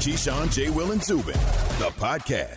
Keyshawn, J. Will, and Zubin, the podcast.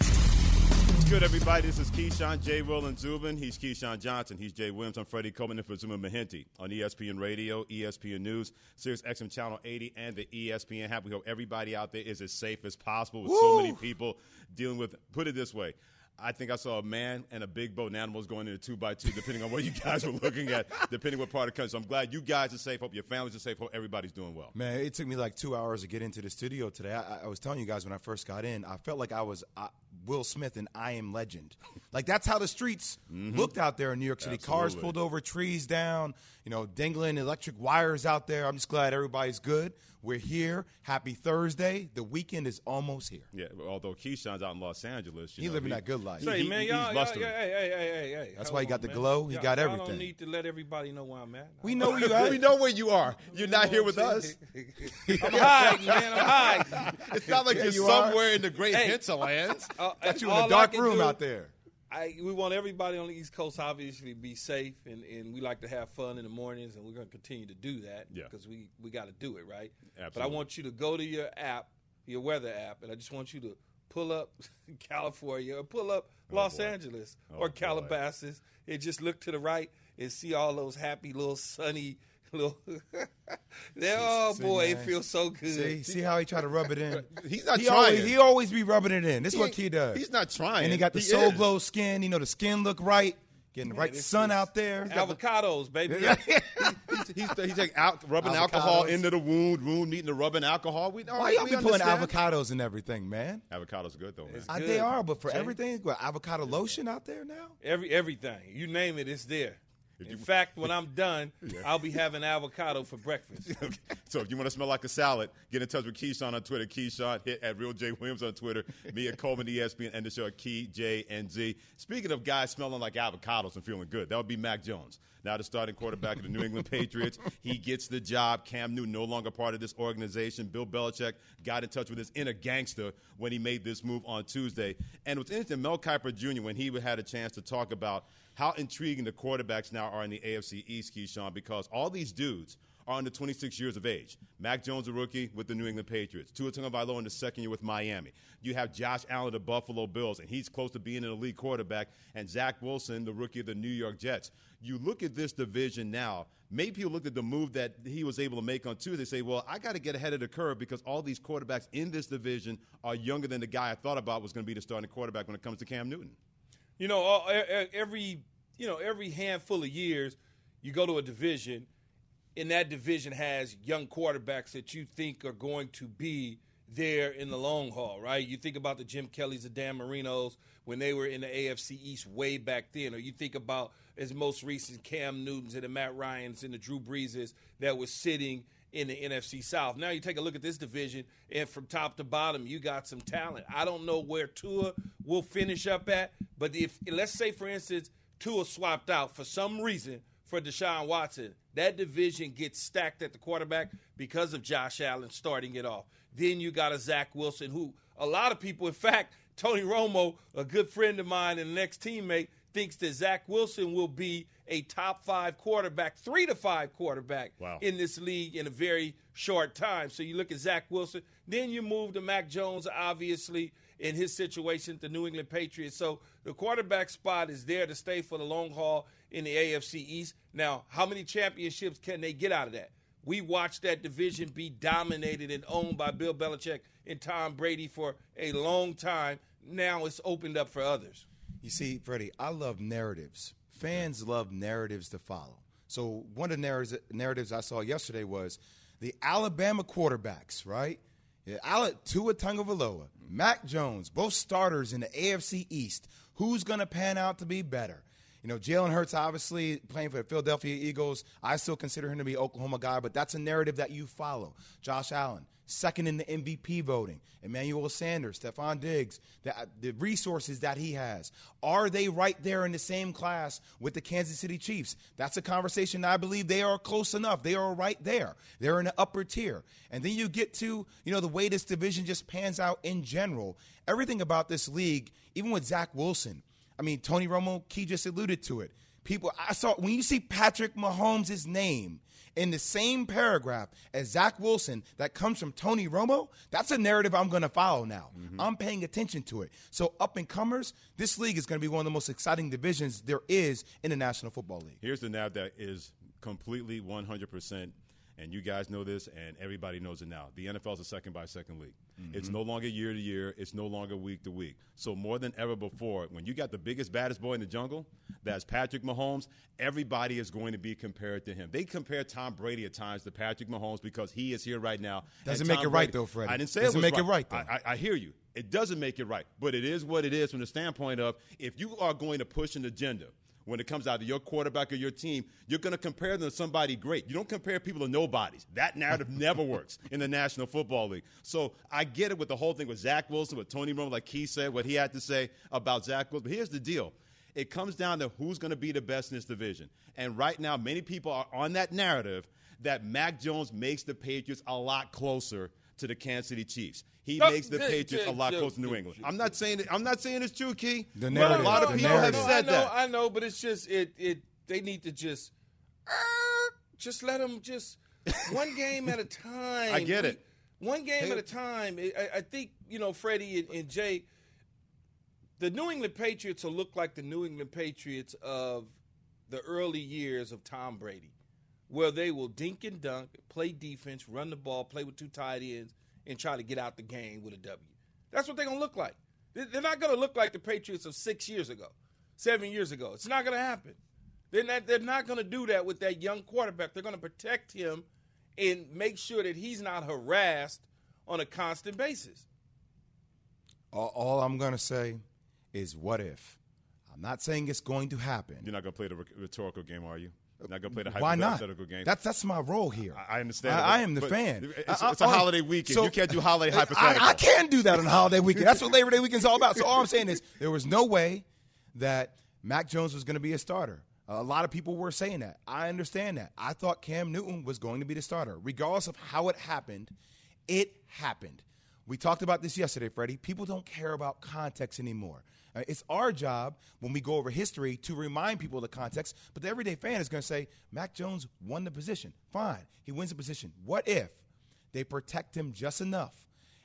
What's good, everybody? This is Keyshawn, J. Will, and Zubin. He's Keyshawn Johnson. He's Jay Williams. I'm Freddie Coleman in for Zubin Mehenti on ESPN Radio, ESPN News, Sirius XM Channel 80, and the ESPN app. We hope everybody out there is as safe as possible with Woo! so many people dealing with, put it this way, I think I saw a man and a big boat and animals going in a two by two, depending on what you guys were looking at, depending what part of the country. So I'm glad you guys are safe. Hope your families are safe. Hope everybody's doing well. Man, it took me like two hours to get into the studio today. I, I was telling you guys when I first got in, I felt like I was uh, Will Smith and I Am Legend. Like that's how the streets mm-hmm. looked out there in New York City. Absolutely. Cars pulled over, trees down, you know, dangling electric wires out there. I'm just glad everybody's good. We're here. Happy Thursday. The weekend is almost here. Yeah, although Keyshawn's out in Los Angeles. he know, living he, that good life. Say, he, man, y'all, y'all, hey, hey, hey, hey, That's why he got the glow. He got everything. I don't need to let everybody know where I'm at. We know you at. we know where you are. You're not here with us. I'm hiding, man. I'm hiding. It's not like yeah, you're you somewhere are. in the great hey, hinterlands. Uh, got you in a dark room do, out there. I, we want everybody on the East Coast obviously to be safe, and, and we like to have fun in the mornings, and we're going to continue to do that because we, we got to do it, right? Absolutely. But I want you to go to your app, your weather app, and I just want you to pull up California or pull up oh Los boy. Angeles oh or Calabasas boy. and just look to the right and see all those happy little sunny – little. oh see, boy, man. it feels so good. See, see how he tried to rub it in. he's not he trying. Always, he always be rubbing it in. This is what he does. He's not trying. And he got the he soul is. glow skin. You know, the skin look right. Getting the right sun out there. Avocados, baby. he's, he's, he's like out, rubbing avocados. alcohol into the wound, wound needing the rubbing alcohol. We, Why y'all be putting avocados in everything, man? Avocados are good though, man. Uh, they are, but for everything, what, avocado lotion out there now? Every everything you name it, it's there. In fact, when I'm done, yeah. I'll be having avocado for breakfast. okay. So if you want to smell like a salad, get in touch with Keyshawn on Twitter. Keyshawn, hit at Real J Williams on Twitter. Me at Coleman ESPN and the show at Key J and Z. Speaking of guys smelling like avocados and feeling good, that would be Mac Jones. Now the starting quarterback of the New England Patriots. He gets the job. Cam Newton no longer part of this organization. Bill Belichick got in touch with his inner gangster when he made this move on Tuesday. And what's interesting, Mel Kiper Jr., when he had a chance to talk about – how intriguing the quarterbacks now are in the AFC East, Keyshawn, because all these dudes are under 26 years of age. Mac Jones, a rookie with the New England Patriots. Tua Tagovailoa in the second year with Miami. You have Josh Allen, the Buffalo Bills, and he's close to being an elite quarterback. And Zach Wilson, the rookie of the New York Jets. You look at this division now. Maybe people look at the move that he was able to make on Tuesday. Say, well, I got to get ahead of the curve because all these quarterbacks in this division are younger than the guy I thought about was going to be the starting quarterback when it comes to Cam Newton. You know, every you know every handful of years, you go to a division, and that division has young quarterbacks that you think are going to be there in the long haul, right? You think about the Jim Kellys, the Dan Marinos when they were in the AFC East way back then, or you think about as most recent Cam Newtons and the Matt Ryans and the Drew Breeses that were sitting in the NFC South. Now you take a look at this division, and from top to bottom, you got some talent. I don't know where Tua will finish up at, but if let's say, for instance, Tua swapped out for some reason for Deshaun Watson, that division gets stacked at the quarterback because of Josh Allen starting it off. Then you got a Zach Wilson, who a lot of people, in fact, Tony Romo, a good friend of mine and next teammate, thinks that Zach Wilson will be a top five quarterback, three to five quarterback wow. in this league in a very short time. So you look at Zach Wilson, then you move to Mac Jones, obviously, in his situation, the New England Patriots. So the quarterback spot is there to stay for the long haul in the AFC East. Now, how many championships can they get out of that? We watched that division be dominated and owned by Bill Belichick and Tom Brady for a long time. Now it's opened up for others. You see, Freddie, I love narratives. Fans love narratives to follow. So one of the narratives I saw yesterday was the Alabama quarterbacks, right? Yeah, Tua Tagovailoa, mm-hmm. Mac Jones, both starters in the AFC East. Who's going to pan out to be better? You know, Jalen Hurts obviously playing for the Philadelphia Eagles. I still consider him to be Oklahoma guy, but that's a narrative that you follow. Josh Allen, second in the MVP voting. Emmanuel Sanders, Stefon Diggs, the, the resources that he has. Are they right there in the same class with the Kansas City Chiefs? That's a conversation I believe they are close enough. They are right there. They're in the upper tier. And then you get to, you know, the way this division just pans out in general. Everything about this league, even with Zach Wilson – I mean, Tony Romo, Key just alluded to it. People, I saw when you see Patrick Mahomes' name in the same paragraph as Zach Wilson that comes from Tony Romo, that's a narrative I'm going to follow now. Mm-hmm. I'm paying attention to it. So, up and comers, this league is going to be one of the most exciting divisions there is in the National Football League. Here's the narrative that is completely 100% and you guys know this, and everybody knows it now. The NFL is a second by second league. Mm-hmm. It's no longer year to year. It's no longer week to week. So more than ever before, when you got the biggest, baddest boy in the jungle, that's Patrick Mahomes. Everybody is going to be compared to him. They compare Tom Brady at times to Patrick Mahomes because he is here right now. Doesn't make it Brady, right though, Freddie. I didn't say Doesn't it was make right. it right. I, I, I hear you. It doesn't make it right, but it is what it is from the standpoint of if you are going to push an agenda – when it comes out to your quarterback or your team, you're going to compare them to somebody great. You don't compare people to nobodies. That narrative never works in the National Football League. So I get it with the whole thing with Zach Wilson, with Tony Romo, like he said, what he had to say about Zach Wilson. But here's the deal. It comes down to who's going to be the best in this division. And right now, many people are on that narrative that Mac Jones makes the Patriots a lot closer to the Kansas City Chiefs. He No, makes the j- Patriots j- a lot j- closer to New j- England. I'm not saying it, I'm not saying it's true, Key. The But narrative. A lot of the people have said I know, that. I know, but it's just it it they need to just uh, just let them just one game at a time. I get it. One game at a time. I, I think you know Freddie and, and Jay. The New England Patriots will look like the New England Patriots of the early years of Tom Brady, where they will dink and dunk, play defense, run the ball, play with two tight ends, and try to get out the game with a W. That's what they're going to look like. They- They're not going to look like the Patriots of six years ago, seven years ago. It's not going to happen. They're not, they're not going to do that with that young quarterback. They're going to protect him and make sure that he's not harassed on a constant basis. All, all I'm going to say is what if. I'm not saying it's going to happen. You're not going to play the rhetorical game, are you? Not going to play the Why not? game. That's that's my role here. I I understand. I, I am the fan. It's, I- it's a I- holiday weekend. so- you can't do holiday I, hypothetical. I can do that on holiday weekend. That's what Labor Day weekend is all about. So all I'm saying is there was no way that Mac Jones was going to be a starter. A lot of people were saying that. I understand that. I thought Cam Newton was going to be the starter. Regardless of how it happened, it happened. We talked about this yesterday, Freddie. People don't care about context anymore. It's our job when we go over history to remind people of the context, but the everyday fan is going to say, Mac Jones won the position. Fine, he wins the position. What if they protect him just enough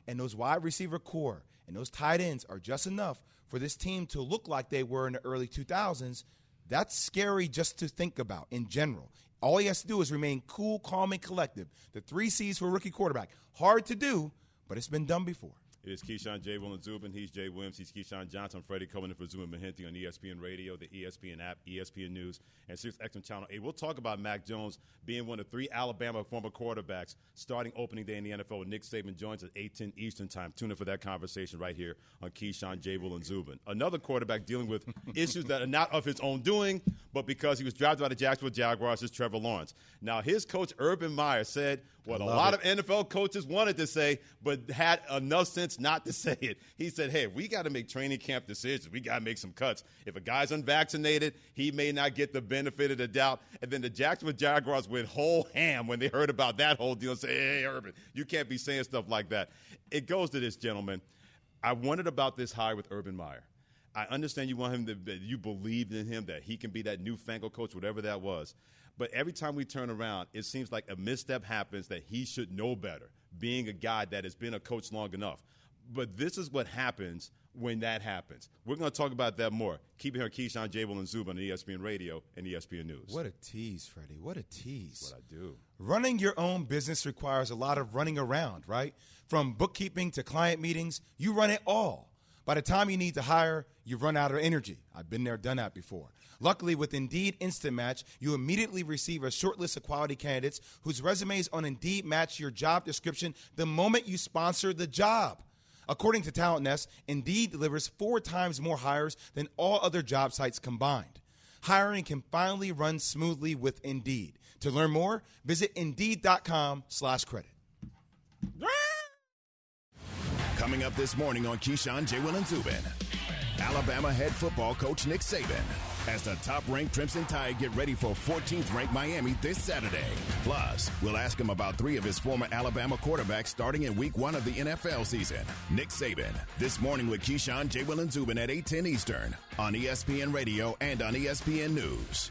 and those wide receiver corps and those tight ends are just enough for this team to look like they were in the early 2000s? That's scary just to think about in general. All he has to do is remain cool, calm, and collective. The three C's for rookie quarterback. Hard to do, but it's been done before. It is Keyshawn J. Will and Zubin. He's Jay Williams. He's Keyshawn Johnson. Freddie Coleman for Zubin Mehenti on ESPN Radio, the ESPN app, ESPN News, and Sirius XM Channel 8. We'll talk about Mac Jones being one of three Alabama former quarterbacks starting opening day in the NFL. Nick Saban joins at 8:10 Eastern Time. Tune in for that conversation right here on Keyshawn J. Will and Zubin. Another quarterback dealing with issues that are not of his own doing, but because he was drafted by the Jacksonville Jaguars is Trevor Lawrence. Now, his coach Urban Meyer said what a lot it. of NFL coaches wanted to say, but had enough sense not to say it. He said, hey, we got to make training camp decisions. We got to make some cuts. If a guy's unvaccinated, he may not get the benefit of the doubt. And then the Jacksonville Jaguars went whole ham when they heard about that whole deal and say, hey, Urban, you can't be saying stuff like that. It goes to this, gentlemen. I wondered about this hire with Urban Meyer. I understand you want him to, that you believed in him, that he can be that newfangled coach, whatever that was. But every time we turn around, it seems like a misstep happens that he should know better, being a guy that has been a coach long enough. But this is what happens when that happens. We're going to talk about that more. Keep it here, Keyshawn, J. Will, and Zub on ESPN Radio and ESPN News. What a tease, Freddie. What a tease. what I do. Running your own business requires a lot of running around, right? From bookkeeping to client meetings, you run it all. By the time you need to hire, you've run out of energy. I've been there, done that before. Luckily, with Indeed Instant Match, you immediately receive a short list of quality candidates whose resumes on Indeed match your job description the moment you sponsor the job. According to TalentNest, Indeed delivers four times more hires than all other job sites combined. Hiring can finally run smoothly with Indeed. To learn more, visit Indeed.com slash credit. Coming up this morning on Keyshawn, J. Will, and Zubin. Alabama head football coach Nick Saban as the top-ranked Crimson Tide get ready for 14th-ranked Miami this Saturday. Plus, we'll ask him about three of his former Alabama quarterbacks starting in week one of the NFL season. Nick Saban, this morning with Keyshawn, J. Will, and Zubin at 810 Eastern on ESPN Radio and on ESPN News.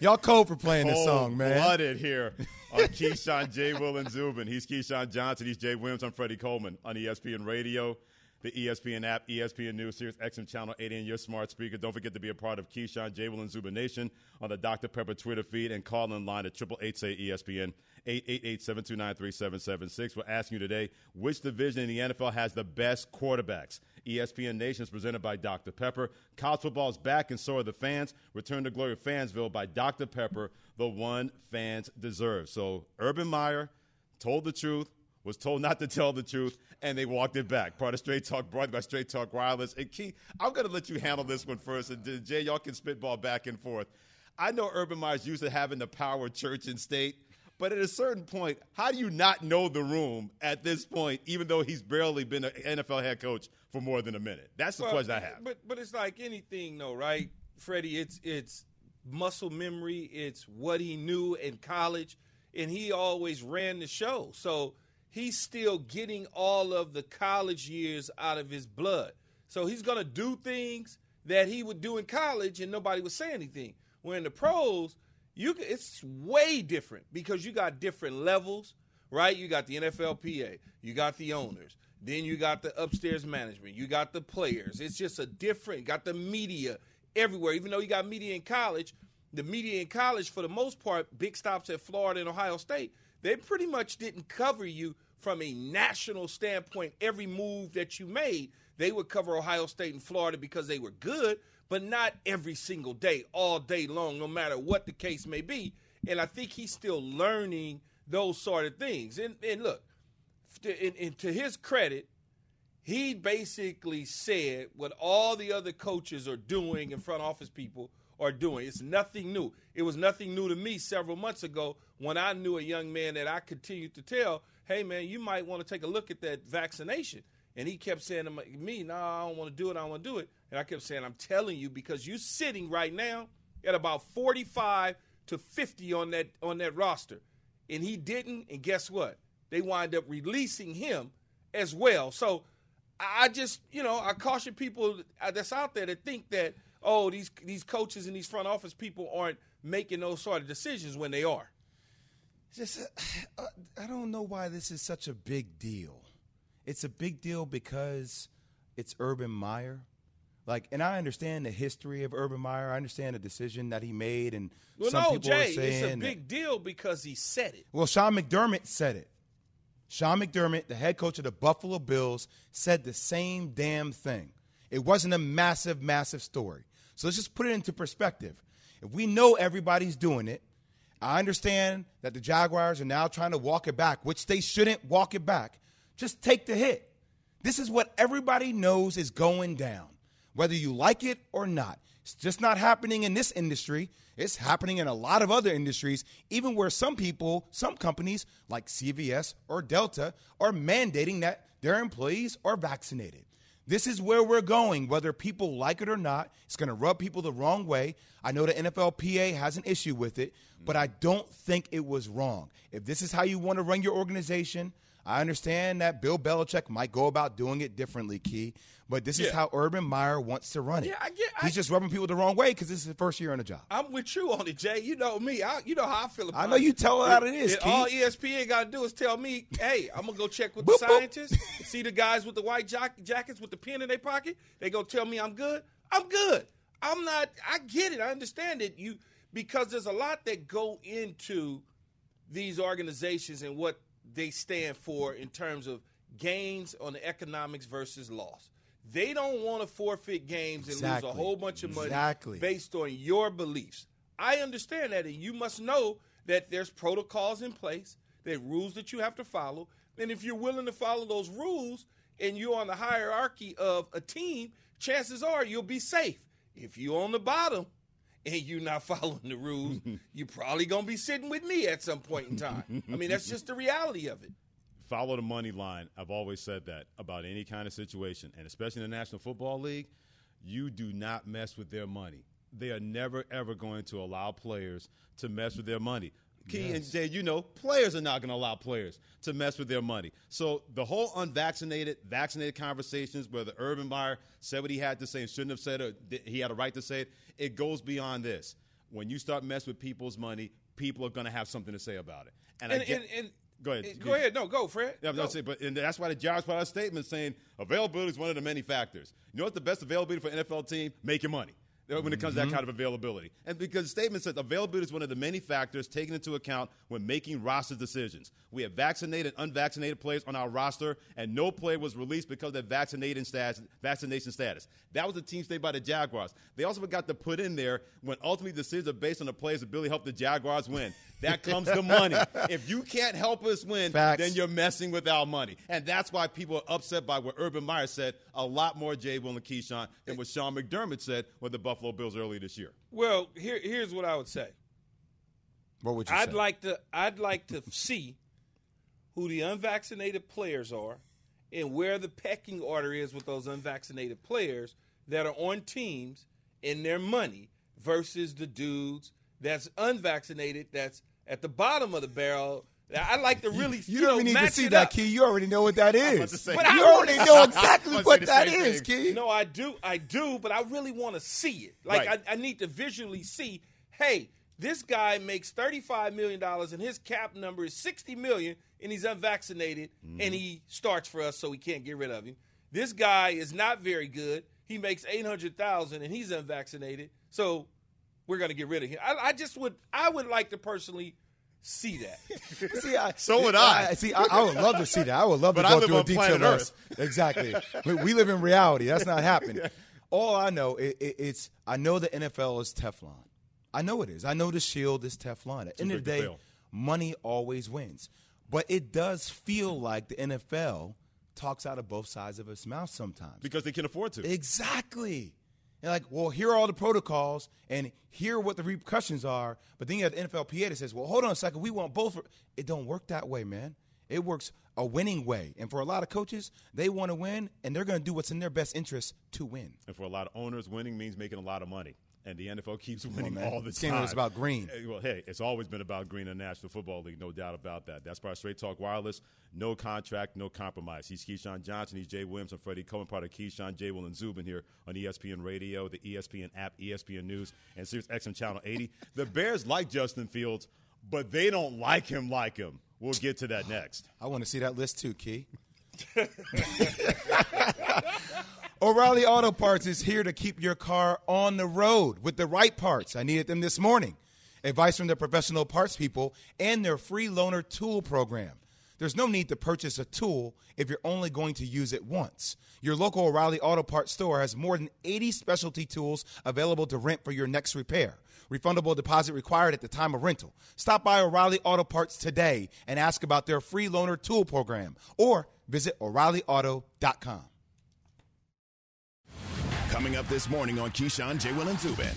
Y'all cold for playing this song, man. Blooded here on Keyshawn, J. Will, and Zubin. He's Keyshawn Johnson. He's Jay Williams. I'm Freddie Coleman on ESPN Radio, the ESPN app, ESPN News, Sirius XM Channel 80, and your smart speaker. Don't forget to be a part of Keyshawn, J. Will, and Zubin Nation on the Dr. Pepper Twitter feed and call in line at 888 say ESPN. 888-729-3776. We're asking you today, which division in the NFL has the best quarterbacks? ESPN Nation is presented by Dr. Pepper. College football is back, and so are the fans. Return to Glory Fansville by Dr. Pepper, the one fans deserve. So Urban Meyer told the truth, was told not to tell the truth, and they walked it back. Part of Straight Talk, brought by Straight Talk Wireless. And Key, I'm going to let you handle this one first, and Jay, y'all can spitball back and forth. I know Urban Meyer's used to having the power of church and state. But at a certain point, how do you not know the room at this point, even though he's barely been an NFL head coach for more than a minute? That's the Well, question I have. But but it's like anything though, right, Freddie? It's it's muscle memory. It's what he knew in college, and he always ran the show. So he's still getting all of the college years out of his blood. So he's gonna do things that he would do in college, and nobody would say anything. Where in the pros, you it's way different because you got different levels, right? You got the NFLPA, you got the owners, then you got the upstairs management, you got the players. It's just a different. Got the media everywhere. Even though you got media in college, the media in college for the most part, big stops at Florida and Ohio State, they pretty much didn't cover you from a national standpoint. Every move that you made, they would cover Ohio State and Florida because they were good, but not every single day, all day long, no matter what the case may be. And I think he's still learning those sort of things. And, and look, and, and to his credit, he basically said what all the other coaches are doing and front office people are doing. It's nothing new. It was nothing new to me several months ago when I knew a young man that I continued to tell, hey, man, you might want to take a look at that vaccination. And he kept saying to me, no, I don't want to do it. I don't want to do it. And I kept saying, I'm telling you, because you're sitting right now at about 45 to 50 on that on that roster. And he didn't, and guess what? They wind up releasing him as well. So I just, you know, I caution people that's out there to think that, oh, these these coaches and these front office people aren't making those sort of decisions when they are. Just, uh, I don't know why this is such a big deal. it's a big deal because it's Urban Meyer. Like, and I understand the history of Urban Meyer. I understand the decision that he made, and Well, some no, people Jay, are saying it's a big deal because he said it. well, Sean McDermott said it. Sean McDermott, the head coach of the Buffalo Bills, said the same damn thing. It wasn't a massive, massive story. So let's just put it into perspective. If we know everybody's doing it, I understand that the Jaguars are now trying to walk it back, which they shouldn't walk it back. Just take the hit. This is what everybody knows is going down, whether you like it or not. It's just not happening in this industry. It's happening in a lot of other industries, even where some people, some companies like CVS or Delta are mandating that their employees are vaccinated. This is where we're going, whether people like it or not. It's going to rub people the wrong way. I know the NFLPA has an issue with it, but mm. I don't think it was wrong. If this is how you want to run your organization, I understand that Bill Belichick might go about doing it differently, Key, but this is how Urban Meyer wants to run it. Yeah, I get- I- He's just rubbing people the wrong way because this is his first year on the job. I'm with you on it, Jay. You know me. I, you know how I feel about it. I know you tell it how it is, all ESPN got to do is tell me, hey, I'm gonna go check with the boop. scientists. See the guys with the white jack- jackets with the pen in their pocket. They go tell me I'm good. I'm good. I'm not. I get it. I understand it. You because there's a lot that go into these organizations and what they stand for in terms of gains on the economics versus loss. They don't want to forfeit games and Exactly. lose a whole bunch of money Exactly. based on your beliefs. I understand that, and you must know that there's protocols in place, there are rules that you have to follow, and if you're willing to follow those rules and you're on the hierarchy of a team, chances are you'll be safe. If you're on the bottom and you're not following the rules, you're probably gonna be sitting with me at some point in time. I mean, that's just the reality of it. follow the money line. I've always said that about any kind of situation, and especially in the National Football League, you do not mess with their money. They are never ever going to allow players to mess with their money. Key and Jay, you know, players are not going to allow players to mess with their money. So the whole unvaccinated, vaccinated conversations, where the Urban Meyer said what he had to say and shouldn't have said it, he had a right to say it, it goes beyond this. When you start messing with people's money, people are going to have something to say about it. And, I get, and, and Go ahead. Eh, go ahead. No, go, Fred. yeah, Go. saying, but and that's why the Jaguars put out a statement saying availability is one of the many factors. You know what's the best availability for an NFL team? Making money. Uh, when it comes to that mm-hmm. kind of availability. And because the statement says availability is one of the many factors taken into account when making roster decisions. We have vaccinated and unvaccinated players on our roster, and no player was released because of their vaccinated status, vaccination status. That was the team state by the Jaguars. They also forgot to put in there when ultimately decisions are based on the players' ability to help the Jaguars win. That comes the money. If you can't help us win, Facts. then you're messing with our money. And that's why people are upset by what Urban Meyer said a lot more Jay Will and Keyshawn than what Sean McDermott said with the Buffalo Bills earlier this year. Well, here, here's what I would say. What would you I'd say? like to I'd like to see who the unvaccinated players are and where the pecking order is with those unvaccinated players that are on teams and their money versus the dudes that's unvaccinated that's at the bottom of the barrel. I'd like to really You know, don't even need to see that, up. Key. You already know what that is. say- But But you I already know exactly what gonna that say the is, same Key. No, I do, I do, but I really want to see it. Like Right. I, I need to visually see. Hey, this guy makes thirty-five million dollars, and his cap number is sixty million, and he's unvaccinated, and he starts for us, so we can't get rid of him. This guy is not very good. He makes eight hundred thousand, and he's unvaccinated, so we're gonna get rid of him. I, I just would, I would like to personally see that. See, I, So would I. I See, I, I would love to see that. I would love But to I go through a on planet detailed list. Exactly. we, we live in reality. That's not happening. All I know, it, it, it's I know the NFL is Teflon. I know it is. I know the Shield is Teflon. At the end of the day, fail. money always wins. But it does feel like the NFL talks out of both sides of its mouth sometimes. Because they can afford to. Exactly. And like, well, here are all the protocols, and here what the repercussions are. But then you have the NFLPA that says, well, hold on a second, we want both. It don't work that way, man. It works a winning way. And for a lot of coaches, they want to win, and they're going to do what's in their best interest to win. and for a lot of owners, winning means making a lot of money. And the NFL keeps winning man. all the This time. game is about green. Well, hey, it's always been about green in the National Football League, no doubt about that. That's part of Straight Talk Wireless. No contract, no compromise. He's Keyshawn Johnson. He's Jay Williams and Freddie Coleman, part of Keyshawn, Jay Will, and Zubin here on ESPN Radio, the ESPN app, ESPN News, and Sirius XM Channel 80. the Bears like Justin Fields, but they don't like him like him. We'll get to that next. I want to see that list too, Key. O'Reilly Auto Parts is here to keep your car on the road with the right parts. I needed them this morning. Advice from their professional parts people and their free loaner tool program. There's no need to purchase a tool if you're only going to use it once. Your local O'Reilly Auto Parts store has more than 80 specialty tools available to rent for your next repair. Refundable deposit required at the time of rental. Stop by O'Reilly Auto Parts today and ask about their free loaner tool program or visit O'ReillyAuto.com. Coming up this morning on Keyshawn, J. Will, and Zubin,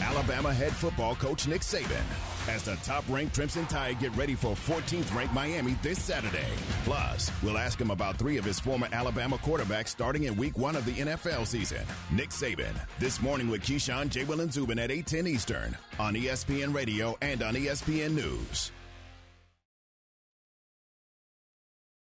Alabama head football coach Nick Saban as the top-ranked Crimson Tide get ready for 14th-ranked Miami this Saturday. Plus, we'll ask him about three of his former Alabama quarterbacks starting in Week One of the NFL season. Nick Saban this morning with Keyshawn, J. Will, and Zubin at 8:10 Eastern on ESPN Radio and on ESPN News.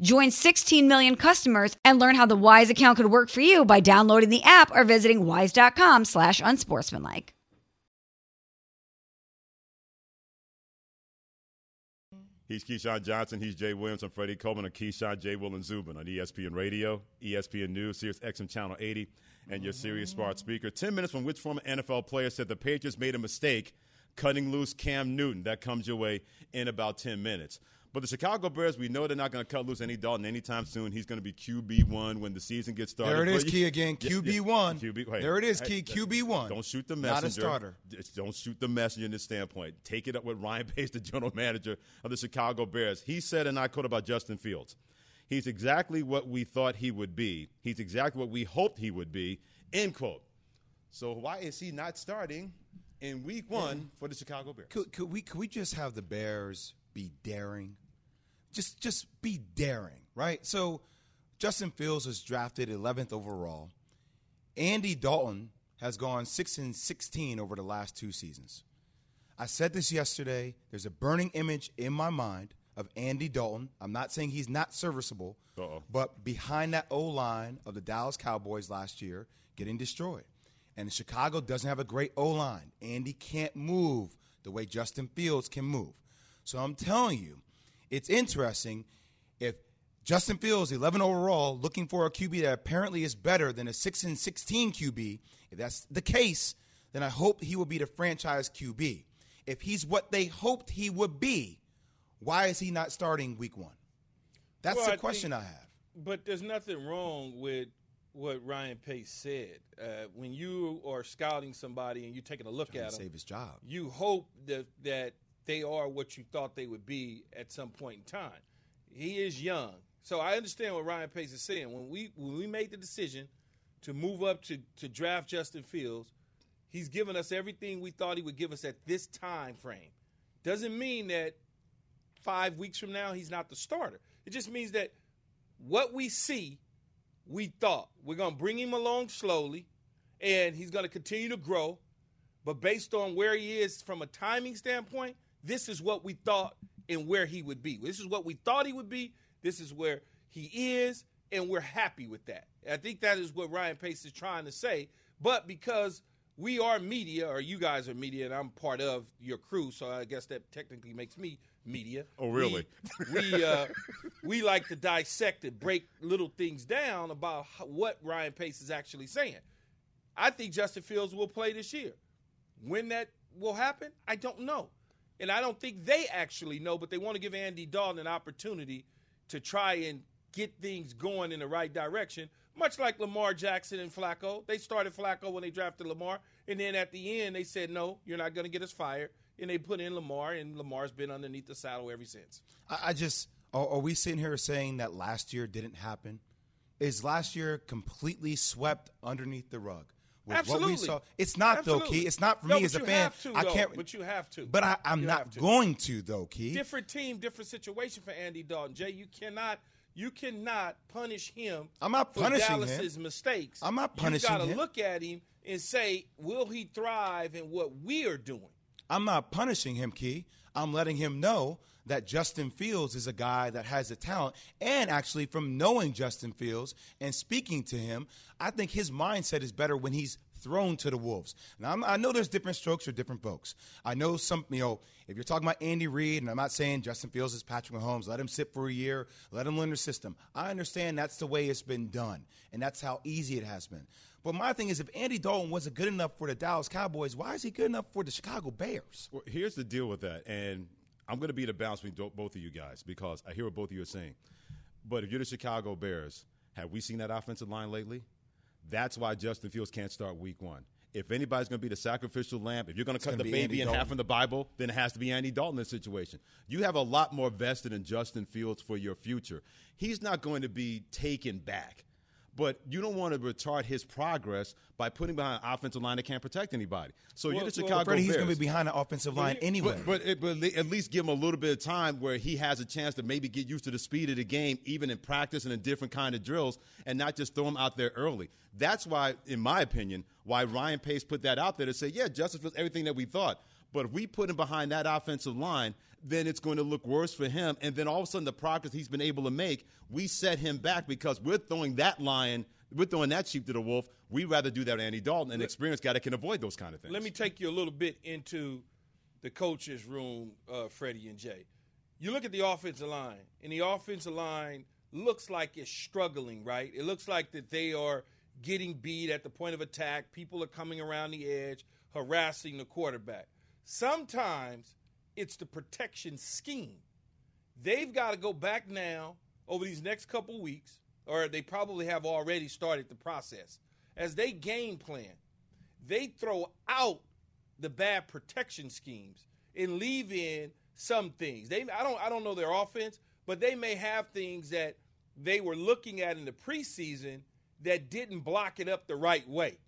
Join 16 million customers and learn how the Wise account could work for you by downloading the app or visiting wise.com slash unsportsmanlike. He's Keyshawn Johnson. He's Jay Williams. I'm Freddie Coleman of Keyshawn, Jay Will, and Zubin on ESPN Radio, ESPN News, Sirius XM Channel 80, and your Sirius Smart Speaker. 10 minutes from which former NFL player said the Patriots made a mistake cutting loose Cam Newton. That comes your way in about 10 minutes. But the Chicago Bears, we know they're not going to cut loose Andy Dalton anytime soon. He's going to be QB one when the season gets started. There it is, But- Key again. Yeah, QB yeah, one. QB, wait. There it is, Hey, Key. QB one. Don't shoot the messenger. Not a starter. Don't shoot the messenger in this standpoint. Take it up with Ryan Pace, the general manager of the Chicago Bears. He said, and I quote about Justin Fields. He's exactly what we thought he would be. He's exactly what we hoped he would be. End quote. So why is he not starting in Week One for the Chicago Bears? Could, could we could we just have the Bears be daring? Just just be daring, right? So Justin Fields was drafted 11th overall. Andy Dalton has gone 6 and 16 over the last two seasons. I said this yesterday. There's a burning image in my mind of Andy Dalton. I'm not saying he's not serviceable, Uh-oh. but behind that O line of the Dallas Cowboys last year, getting destroyed. And Chicago doesn't have a great O line. Andy can't move the way Justin Fields can move. So I'm telling you, it's interesting if Justin Fields, 11 overall, looking for a QB that apparently is better than a 6 and 16 QB. If that's the case, then I hope he will be the franchise QB. If he's what they hoped he would be, why is he not starting week one? That's Well, the I question think- I have. But there's nothing wrong with what Ryan Pace said. Uh, when you are scouting somebody and you're taking a look Trying at to them, save his job. you hope that that they are what you thought they would be at some point in time. He is young, so I understand what Ryan Pace is saying. When we when we made the decision to move up to to draft Justin Fields, he's given us everything we thought he would give us at this time frame. Doesn't mean that five weeks from now he's not the starter. It just means that what we see, we thought we're going to bring him along slowly, and he's going to continue to grow. But based on where he is from a timing standpoint, this is what we thought and where he would be. This is what we thought he would be. This is where he is, and we're happy with that. I think that is what Ryan Pace is trying to say. But because we are media, or you guys are media, and I'm part of your crew, so I guess that technically makes me media. Oh, really? We we, uh, we like to dissect and break little things down about what Ryan Pace is actually saying. I think Justin Fields will play this year. When that will happen, I don't know. And I don't think they actually know, but they want to give Andy Dalton an opportunity to try and get things going in the right direction. Much like Lamar Jackson and Flacco, they started Flacco when they drafted Lamar, and then at the end they said, "No, you're not going to get us fired," and they put in Lamar, and Lamar's been underneath the saddle ever since. I, just are we sitting here saying that last year didn't happen? Is last year completely swept underneath the rug? With Absolutely. What we saw? It's not Absolutely. though, Key. It's not for No, me as a fan. to, I though. can't. But you have to. But I, I'm You not to. going to though, Key. different team, different situation for Andy Dalton. Jay, you cannot you cannot punish him. I'm not for punishing him. Dallas's mistakes. I'm not punishing You got to him. look at him and say, will he thrive in what we are doing? I'm not punishing him, Key. I'm letting him know that Justin Fields is a guy that has the talent. And actually, from knowing Justin Fields and speaking to him, I think his mindset is better when he's thrown to the wolves. Now, I'm, I know there's different strokes for different folks. I know some, you know, if you're talking about Andy Reid, and I'm not saying Justin Fields is Patrick Mahomes, let him sit for a year, let him learn the system. I understand that's the way it's been done, and that's how easy it has been. But my thing is, if Andy Dalton wasn't good enough for the Dallas Cowboys, why is he good enough for the Chicago Bears? Well, here's the deal with that, and I'm going to be the balance between both of you guys because I hear what both of you are saying. But if you're the Chicago Bears, have we seen that offensive line lately? That's why Justin Fields can't start Week One. If anybody's going to be the sacrificial lamb, if you're going to cut the be Andy baby in Dalton. half in the Bible, then it has to be Andy Dalton in this situation. You have a lot more vested in Justin Fields for your future. He's not going to be taken back. But you don't want to retard his progress by putting behind an offensive line that can't protect anybody. So Well, you're the well, Chicago Freddie, he's going to be behind the offensive line anyway. But, but, but at least give him a little bit of time where he has a chance to maybe get used to the speed of the game, even in practice and in different kind of drills, and not just throw him out there early. That's why, in my opinion, why Ryan Pace put that out there to say, yeah, Justin Fields, everything that we thought. But if we put him behind that offensive line, then it's going to look worse for him. And then all of a sudden, the progress he's been able to make, we set him back because we're throwing that lion, we're throwing that sheep to the wolf. We'd rather do that with Andy Dalton, an experienced guy that can avoid those kind of things. Let me take you a little bit into the coaches' room, uh, Freddie and Jay. You look at the offensive line, and the offensive line looks like it's struggling, right? It looks like that they are getting beat at the point of attack. People are coming around the edge, harassing the quarterback. Sometimes it's the protection scheme. They've got to go back now over these next couple weeks, or they probably have already started the process. As they game plan, they throw out the bad protection schemes and leave in some things. They I don't I don't know their offense, but they may have things that they were looking at in the preseason that didn't block it up the right way.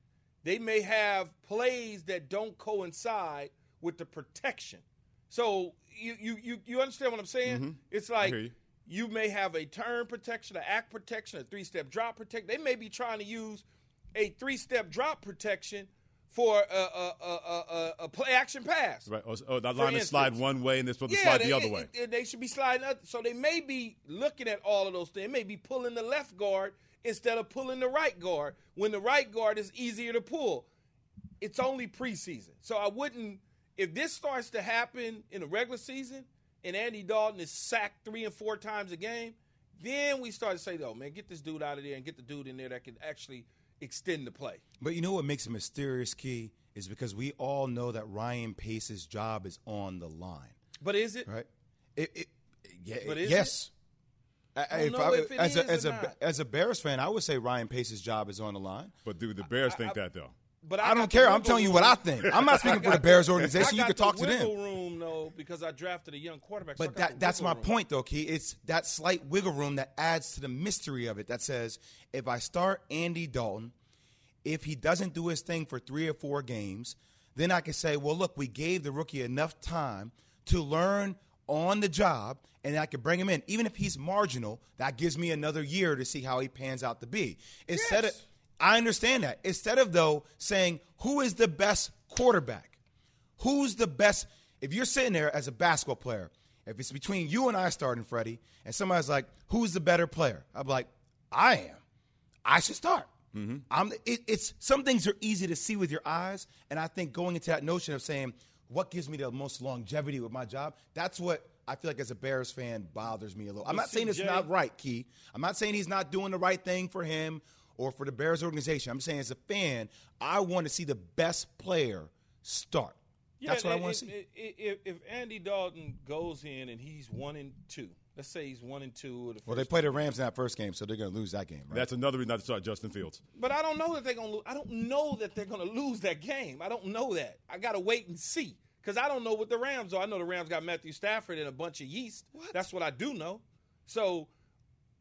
They may have plays that don't coincide with the protection. So you you you, you understand what I'm saying? Mm-hmm. It's like you. you may have a turn protection, an act protection, a three step drop protection. They may be trying to use a three step drop protection for a, a, a, a, a play action pass. Right. Oh, oh, that line is slide one way and they're supposed to slide they, the other it- way. it- they should be sliding up. So they may be looking at all of those things. They may be pulling the left guard instead of pulling the right guard when the right guard is easier to pull. It's only preseason. So I wouldn't, if this starts to happen in the regular season and Andy Dalton is sacked three and four times a game, then we start to say, oh, man, get this dude out of there and get the dude in there that can actually extend the play. But you know what makes it mysterious, Key, is because we all know that Ryan Pace's job is on the line, But is it? right? It, it, yeah, But is yes. I- I don't know if it as a as or a not. as a Bears fan, I would say Ryan Pace's job is on the line. But do the Bears think that though? But I, got don't care. I'm telling you what I think. I'm not speaking for the Bears organization. You can talk the to them. room though because I drafted a young quarterback. so But that, that's my room. point, though, Key. It's that slight wiggle room that adds to the mystery of it. That says if I start Andy Dalton, if he doesn't do his thing for three or four games, then I can say, well, look, we gave the rookie enough time to learn on the job, and I can bring him in. Even if he's marginal, that gives me another year to see how he pans out to be. Instead Yes. of, I understand that. Instead of, though, saying, who is the best quarterback? Who's the best? If you're sitting there as a basketball player, if it's between you and I starting, Freddie, and somebody's like, who's the better player? I'm like, I am. I should start. Mm-hmm. I'm, it, it's some things are easy to see with your eyes, and I think going into that notion of saying what gives me the most longevity with my job, that's what I feel like as a Bears fan bothers me a little. I'm not saying it's not right, Key. I'm not saying he's not doing the right thing for him or for the Bears organization. I'm saying as a fan, I want to see the best player start. Yeah, That's what I i- want to see. i- If, if Andy Dalton goes in and he's one and two, let's say he's one and two. The well, they played the Rams in that first game, so they're going to lose that game, right? That's another reason not to start Justin Fields. But I don't know that they're going to lose. I don't know that they're going to lose that game. I don't know that. I got to wait and see because I don't know what the Rams are. I know the Rams got Matthew Stafford and a bunch of yeast. What? That's what I do know. So,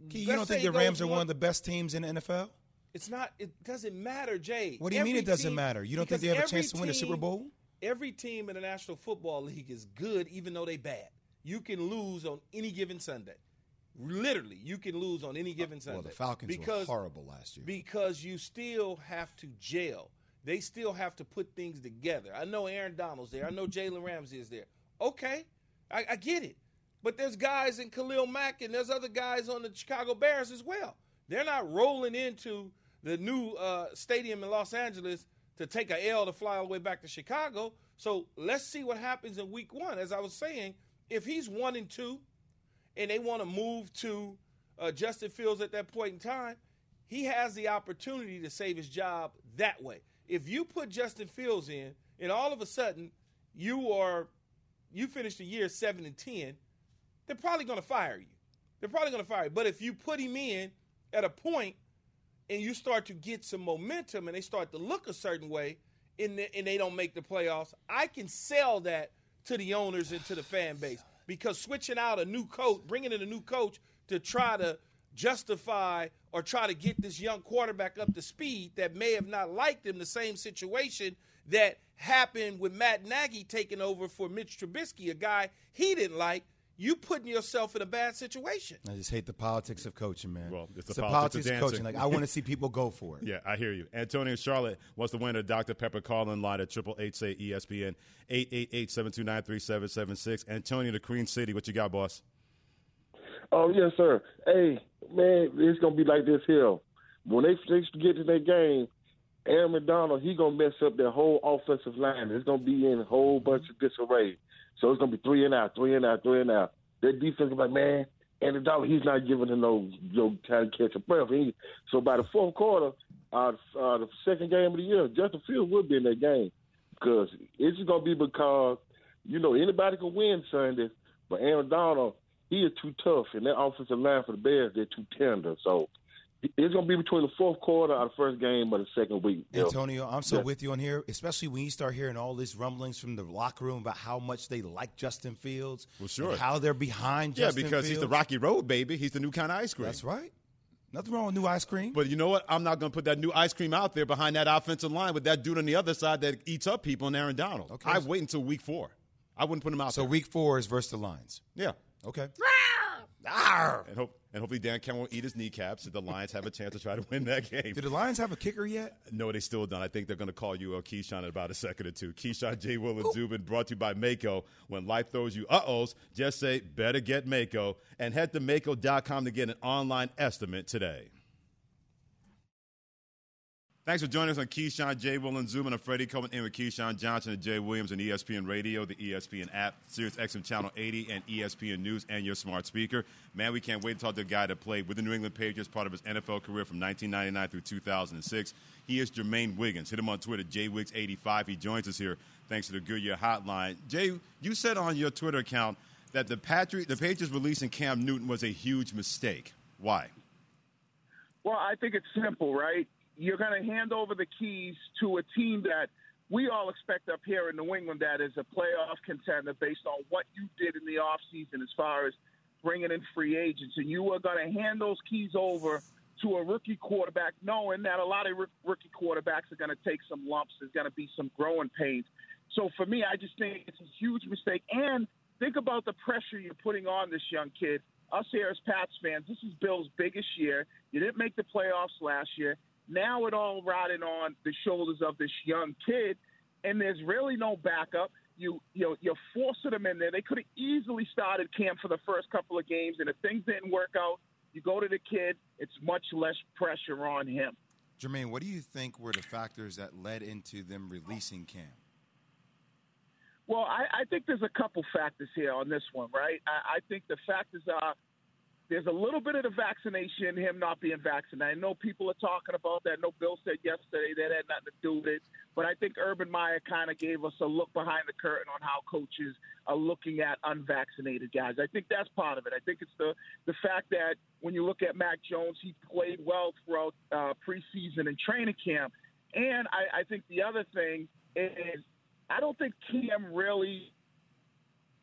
you don't think the Rams are one of the best teams in the NFL? It's not. It doesn't matter, Jay. What do you every mean it doesn't team, matter? You don't think they have a chance to win a Super Bowl? Every team in the National Football League is good, even though they bad. You can lose on any given Sunday. Literally, you can lose on any given Sunday. Well, the Falcons because, were horrible last year. Because you still have to gel. They still have to put things together. I know Aaron Donald's there. I know Jalen Ramsey is there. Okay, I, I get it. But there's guys in Khalil Mack and there's other guys on the Chicago Bears as well. They're not rolling into the new uh, stadium in Los Angeles to take a L to fly all the way back to Chicago. So let's see what happens in week one. As I was saying, if he's one and two and they want to move to uh, Justin Fields at that point in time, he has the opportunity to save his job that way. If you put Justin Fields in and all of a sudden you are you finish the year seven and ten, they're probably going to fire you. They're probably going to fire you. But if you put him in at a point and you start to get some momentum and they start to look a certain way and they, and they don't make the playoffs, I can sell that to the owners and to the fan base. Because switching out a new coach, bringing in a new coach to try to justify or try to get this young quarterback up to speed that may have not liked him the same situation that happened with Matt Nagy taking over for Mitch Trubisky, a guy he didn't like you putting yourself in a bad situation. I just hate the politics of coaching, man. Well, it's the, it's the politics, politics of, coaching. Like I want to see people go for it. Yeah, I hear you. Antonio Charlotte was the winner of Dr. Pepper calling line at Triple Eight say ESPN 888-729-3776. Antonio, the Queen City, what you got, boss? Oh yes, sir. Hey, man, it's gonna be like this here. When they, they get to their game, Aaron McDonald, he gonna mess up their whole offensive line. It's gonna be in a whole bunch of disarray. So it's gonna be three and out, three and out, three and out. Their defense is like, man, and the dollar, he's not giving him no, no time to catch a breath. He, so by the fourth quarter, uh, uh, the second game of the year, Justin Fields will be in that game because it's just gonna be because you know anybody can win Sunday, but Aaron Donald, he is too tough, and that offensive line for the Bears, they're too tender. So it's going to be between the fourth quarter of the first game of the second week. Antonio, I'm so yeah. with you on here, especially when you start hearing all these rumblings from the locker room about how much they like Justin Fields. Well, sure. how they're behind yeah, Justin because Fields. he's the Rocky Road baby. He's the new kind of ice cream. That's right. Nothing wrong with new ice cream. But you know what? I'm not going to put that new ice cream out there behind that offensive line with that dude on the other side that eats up people and Aaron Donald. Okay. I wait until week four. I wouldn't put him out so there. week four is versus the Lions. Yeah. Okay. Arr! And hope and hopefully Dan Campbell won't eat his kneecaps so the Lions have a chance to try to win that game. Do the Lions have a kicker yet? No, they still don't. I think they're going to call you a Keyshawn in about a second or two. Keyshawn J. Will and Zubin brought to you by Maaco. When life throws you uh-ohs, just say, better get Maaco. And head to Maaco.com to get an online estimate today. Thanks for joining us on Keyshawn, J. Will, and Zubin. And Freddie coming in with Keyshawn Johnson and Jay Williams on ESPN Radio, the ESPN app, Sirius XM Channel 80, and ESPN News, and your smart speaker. Man, we can't wait to talk to a guy that played with the New England Patriots part of his NFL career from 1999 through 2006. He is Jermaine Wiggins. Hit him on Twitter, JWiggs85. He joins us here thanks to the Goodyear Hotline. Jay, you said on your Twitter account that the, Patri- the Patriots releasing Cam Newton was a huge mistake. Why? Well, I think it's simple, right? You're going to hand over the keys to a team that we all expect up here in New England that is a playoff contender based on what you did in the offseason as far as bringing in free agents. And you are going to hand those keys over to a rookie quarterback, knowing that a lot of rookie quarterbacks are going to take some lumps. There's going to be some growing pains. So for me, I just think it's a huge mistake. And think about the pressure you're putting on this young kid. Us here as Pats fans, this is Bill's biggest year. You didn't make the playoffs last year. Now it all riding on the shoulders of this young kid, and there's really no backup. You you know, you're forcing them in there. They could have easily started camp for the first couple of games, and if things didn't work out, you go to the kid. It's much less pressure on him. Jermaine, what do you think were the factors that led into them releasing Cam? Well, I, I think there's a couple factors here on this one, right? I, I think the factors are there's a little bit of the vaccination, him not being vaccinated. I know people are talking about that. No, Bill said yesterday that had nothing to do with it. But I think Urban Meyer kind of gave us a look behind the curtain on how coaches are looking at unvaccinated guys. I think that's part of it. I think it's the the fact that when you look at Mac Jones, he played well throughout uh, preseason and training camp. And I, I think the other thing is I don't think Cam really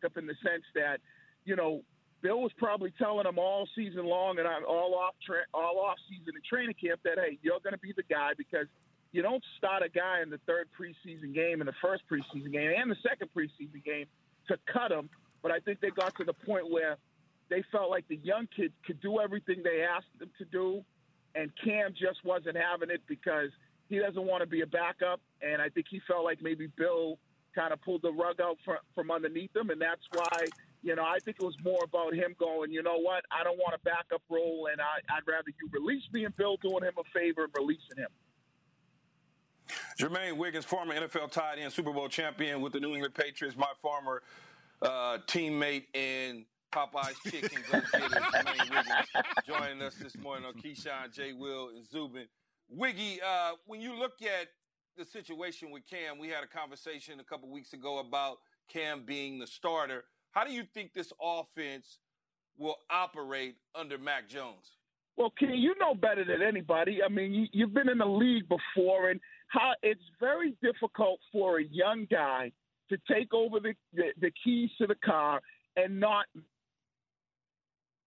up in the sense that you know Bill was probably telling him all season long and all off tra- all off season and training camp that hey, you're going to be the guy because you don't start a guy in the third preseason game and the first preseason game and the second preseason game to cut him. But I think they got to the point where they felt like the young kid could do everything they asked him to do, and Cam just wasn't having it because he doesn't want to be a backup. And I think he felt like maybe Bill kind of pulled the rug out from, from underneath him, and that's why you know, I think it was more about him going, you know what, I don't want a backup role, and I, would rather you release me and Bill doing him a favor and releasing him. Jermaine Wiggins, former NFL tight end, Super Bowl champion with the New England Patriots, my former uh, teammate in Popeye's Chicken, Jermaine Wiggins, joining us this morning on Keyshawn, J. Will, and Zubin. Wiggy, uh, when you look at the situation with Cam, we had a conversation a couple weeks ago about Cam being the starter. How do you think this offense will operate under Mac Jones? Well, Ken, you know better than anybody. I mean, you, have been in the league before, and how it's very difficult for a young guy to take over the, the, the keys to the car and not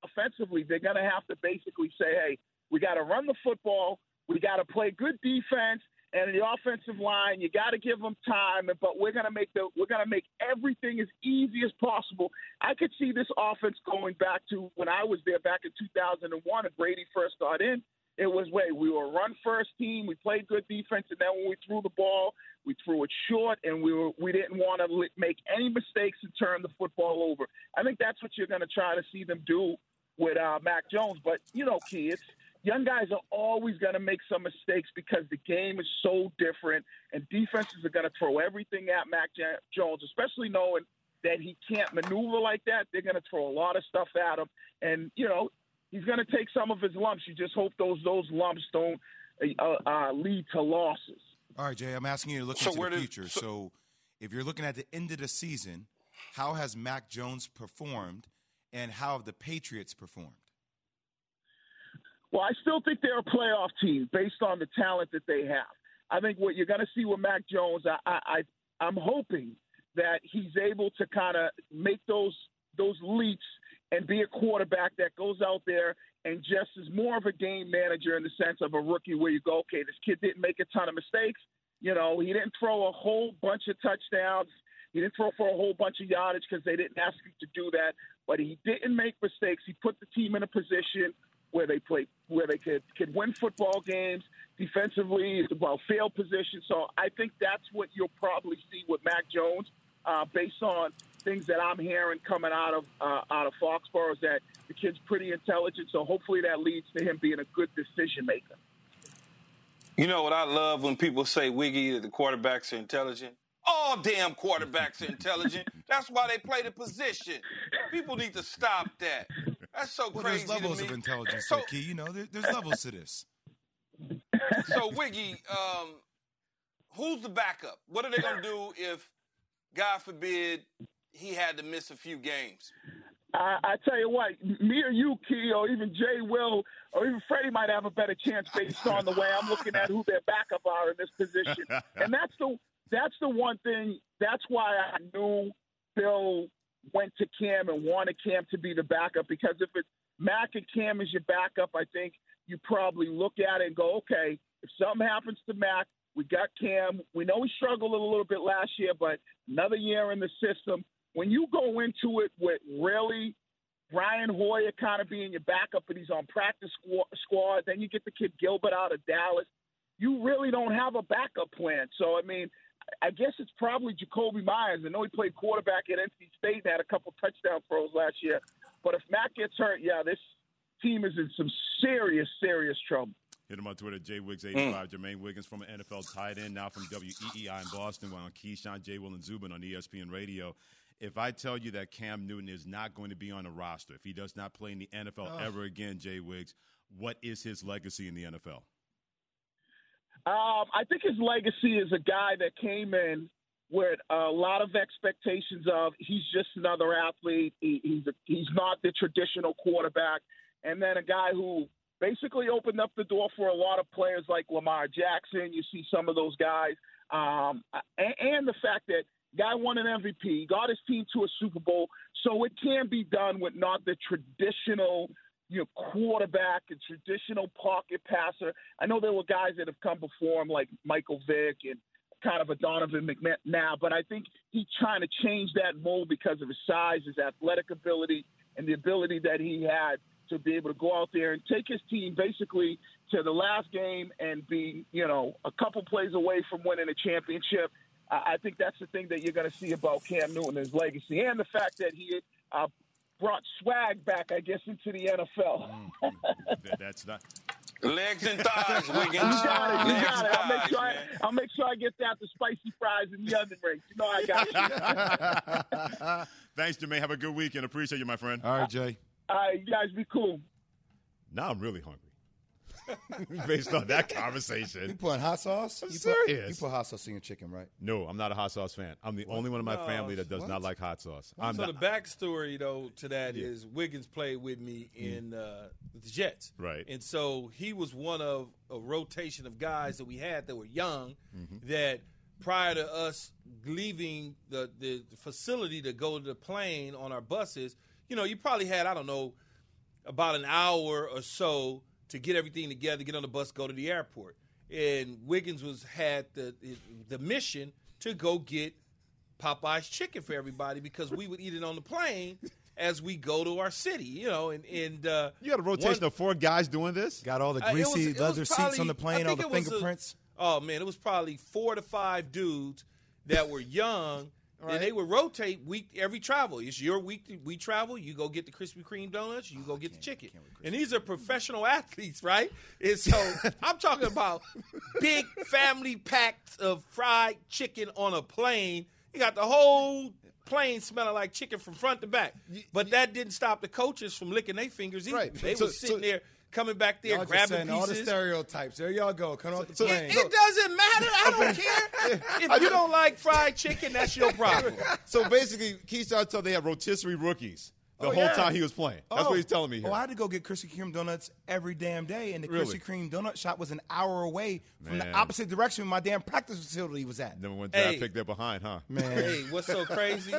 offensively. They're going to have to basically say, hey, we got to run the football, we got to play good defense, and the offensive line, you got to give them time. But we're gonna make the we're gonna make everything as easy as possible. I could see this offense going back to when I was there back in 2001 and Brady first got in. It was way we were a run first team. We played good defense, and then when we threw the ball, we threw it short, and we were we didn't want to make any mistakes and turn the football over. I think that's what you're going to try to see them do with uh, Mac Jones. But you know, Key, it's young guys are always going to make some mistakes because the game is so different, and defenses are going to throw everything at Mac Jones, especially knowing that he can't maneuver like that. They're going to throw a lot of stuff at him, and you know he's going to take some of his lumps. You just hope those those lumps don't uh, uh, lead to losses. All right, Jay, I'm asking you to look so into the future. so, so, if you're looking at the end of the season, how has Mac Jones performed, and how have the Patriots performed? Well, I still think they're a playoff team based on the talent that they have. I think what you're going to see with Mac Jones, I, I, I'm hoping that he's able to kind of make those those leaps and be a quarterback that goes out there and just is more of a game manager in the sense of a rookie where you go, okay, this kid didn't make a ton of mistakes. You know, he didn't throw a whole bunch of touchdowns. He didn't throw for a whole bunch of yardage because they didn't ask him to do that. But he didn't make mistakes. He put the team in a position where they play, where they could could win football games defensively, well, field position. So I think that's what you'll probably see with Mac Jones, uh, based on things that I'm hearing coming out of uh, out of Foxborough. Is that the kid's pretty intelligent, so hopefully that leads to him being a good decision maker. You know what I love when people say Wiggy that the quarterbacks are intelligent. All damn quarterbacks are intelligent. That's why they play the position. People need to stop that. That's so well, crazy. There's levels of intelligence, so, Key. You know, there, there's levels to this. So, Wiggy, um, who's the backup? What are they going to do if, God forbid, he had to miss a few games? I, I tell you what, me or you, Key, or even Jay Will, or even Freddie might have a better chance based on the way I'm looking at who their backup are in this position. And that's the that's the one thing. That's why I knew Bill went to Cam and wanted Cam to be the backup because if it's Mac and Cam as your backup, I think you probably look at it and go, okay, if something happens to Mac, we got Cam. We know he struggled a little bit last year, but another year in the system. When you go into it with really Brian Hoyer kind of being your backup, but he's on practice squad, then you get the kid Gilbert out of Dallas. You really don't have a backup plan. So, I mean, I guess it's probably Jakobi Meyers. I know he played quarterback at NC State and had a couple touchdown throws last year. But if Matt gets hurt, yeah, this team is in some serious, serious trouble. Hit him on Twitter, JWiggs85. Mm. Jermaine Wiggins from an NFL tight end, now from WEEI in Boston. We're on Keyshawn, J. Will, and Zubin on ESPN Radio. if I tell you that Cam Newton is not going to be on the roster, if he does not play in the NFL ever again, Jay Wiggs, what is his legacy in the NFL? Um, I think his legacy is a guy that came in with a lot of expectations of he's just another athlete. He, he's a, he's not the traditional quarterback, and then a guy who basically opened up the door for a lot of players like Lamar Jackson. You see some of those guys, um, and, and the fact that guy won an MVP, got his team to a Super Bowl, so it can be done with not the traditional you know, quarterback and traditional pocket passer. I know there were guys that have come before him, like Michael Vick and kind of a Donovan McNabb, now, but I think he's trying to change that mold because of his size, his athletic ability, and the ability that he had to be able to go out there and take his team basically to the last game and be, you know, a couple plays away from winning a championship. I think that's the thing that you're going to see about Cam Newton, his legacy, and the fact that he uh, brought swag back, I guess, into the NFL. Mm, that's not. Legs and thighs, Wiggins. You got it. You Legs got and it. I'll make sure I. I'll make sure I get that the spicy fries and the onion rings. You know I got you. Thanks, Jermaine. Have a good weekend. Appreciate you, my friend. All right, Jay. All right, you guys be cool. Now I'm really hungry. Based on that conversation. You conversation. putting hot sauce? I'm you serious. Put, you put hot sauce in your chicken, right? No, I'm not a hot sauce fan. I'm the only one in my No, family that does what? not like hot sauce. I'm so not, the backstory though to that is Yeah. Wiggins played with me in uh, the Jets, Right. And so he was one of a rotation of guys that we had that were young. Mm-hmm. That prior to us leaving the the facility to go to the plane on our buses, you know, you probably had I don't know about an hour or so to get everything together, get on the bus, go to the airport. And Wiggins was had the the mission to go get Popeye's chicken for everybody because we would eat it on the plane as we go to our city, you know, and and uh, you got a rotation one- of four guys doing this? Got all the uh, it was- greasy it was leather seats on the plane, all the it was a- fingerprints. oh man, it was probably four to five dudes that were young. And they would rotate week every travel. It's your week. to- We travel. You go get the Krispy Kreme donuts. You go get the chicken. And these are professional athletes, right? And so I'm talking about big family packs of fried chicken on a plane. You got the whole plane smelling like chicken from front to back. But that didn't stop the coaches from licking their fingers either. Right. They So- were sitting so- there, coming back there, Y'all grabbing all the stereotypes. There y'all go. Come off the so- plane. It, it doesn't matter. I don't care. If you don't like fried chicken, that's your problem. So basically, Keyshawn told they had rotisserie rookies the Oh, whole yeah. time he was playing. That's what he's oh. telling me here. Oh, I had to go get Krispy Kreme donuts every damn day, and the Really? Krispy Kreme donut shop was an hour away from Man. the opposite direction my damn practice facility was at. Then when draft Hey. pick, they're behind, huh? Man, Hey, what's so crazy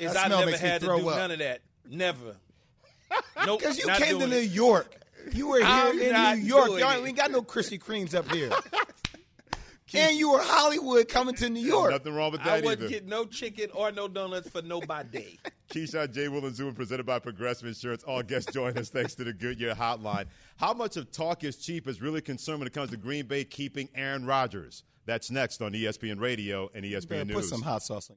is I never had to do up. none of that. Never. Nope. because you came to New it. York. You were here I'm in New York. Y'all ain't we ain't got no Krispy Kremes up here. and you were Hollywood coming to New York. Nothing wrong with that I that wouldn't either. get no chicken or no donuts for nobody. Keyshawn J. Will and Zubin presented by Progressive Insurance. All guests join us thanks to the Goodyear Hotline. How much of talk is cheap is really concerned when it comes to Green Bay keeping Aaron Rodgers? That's next on ESPN Radio and ESPN Better News. put some hot sauce on.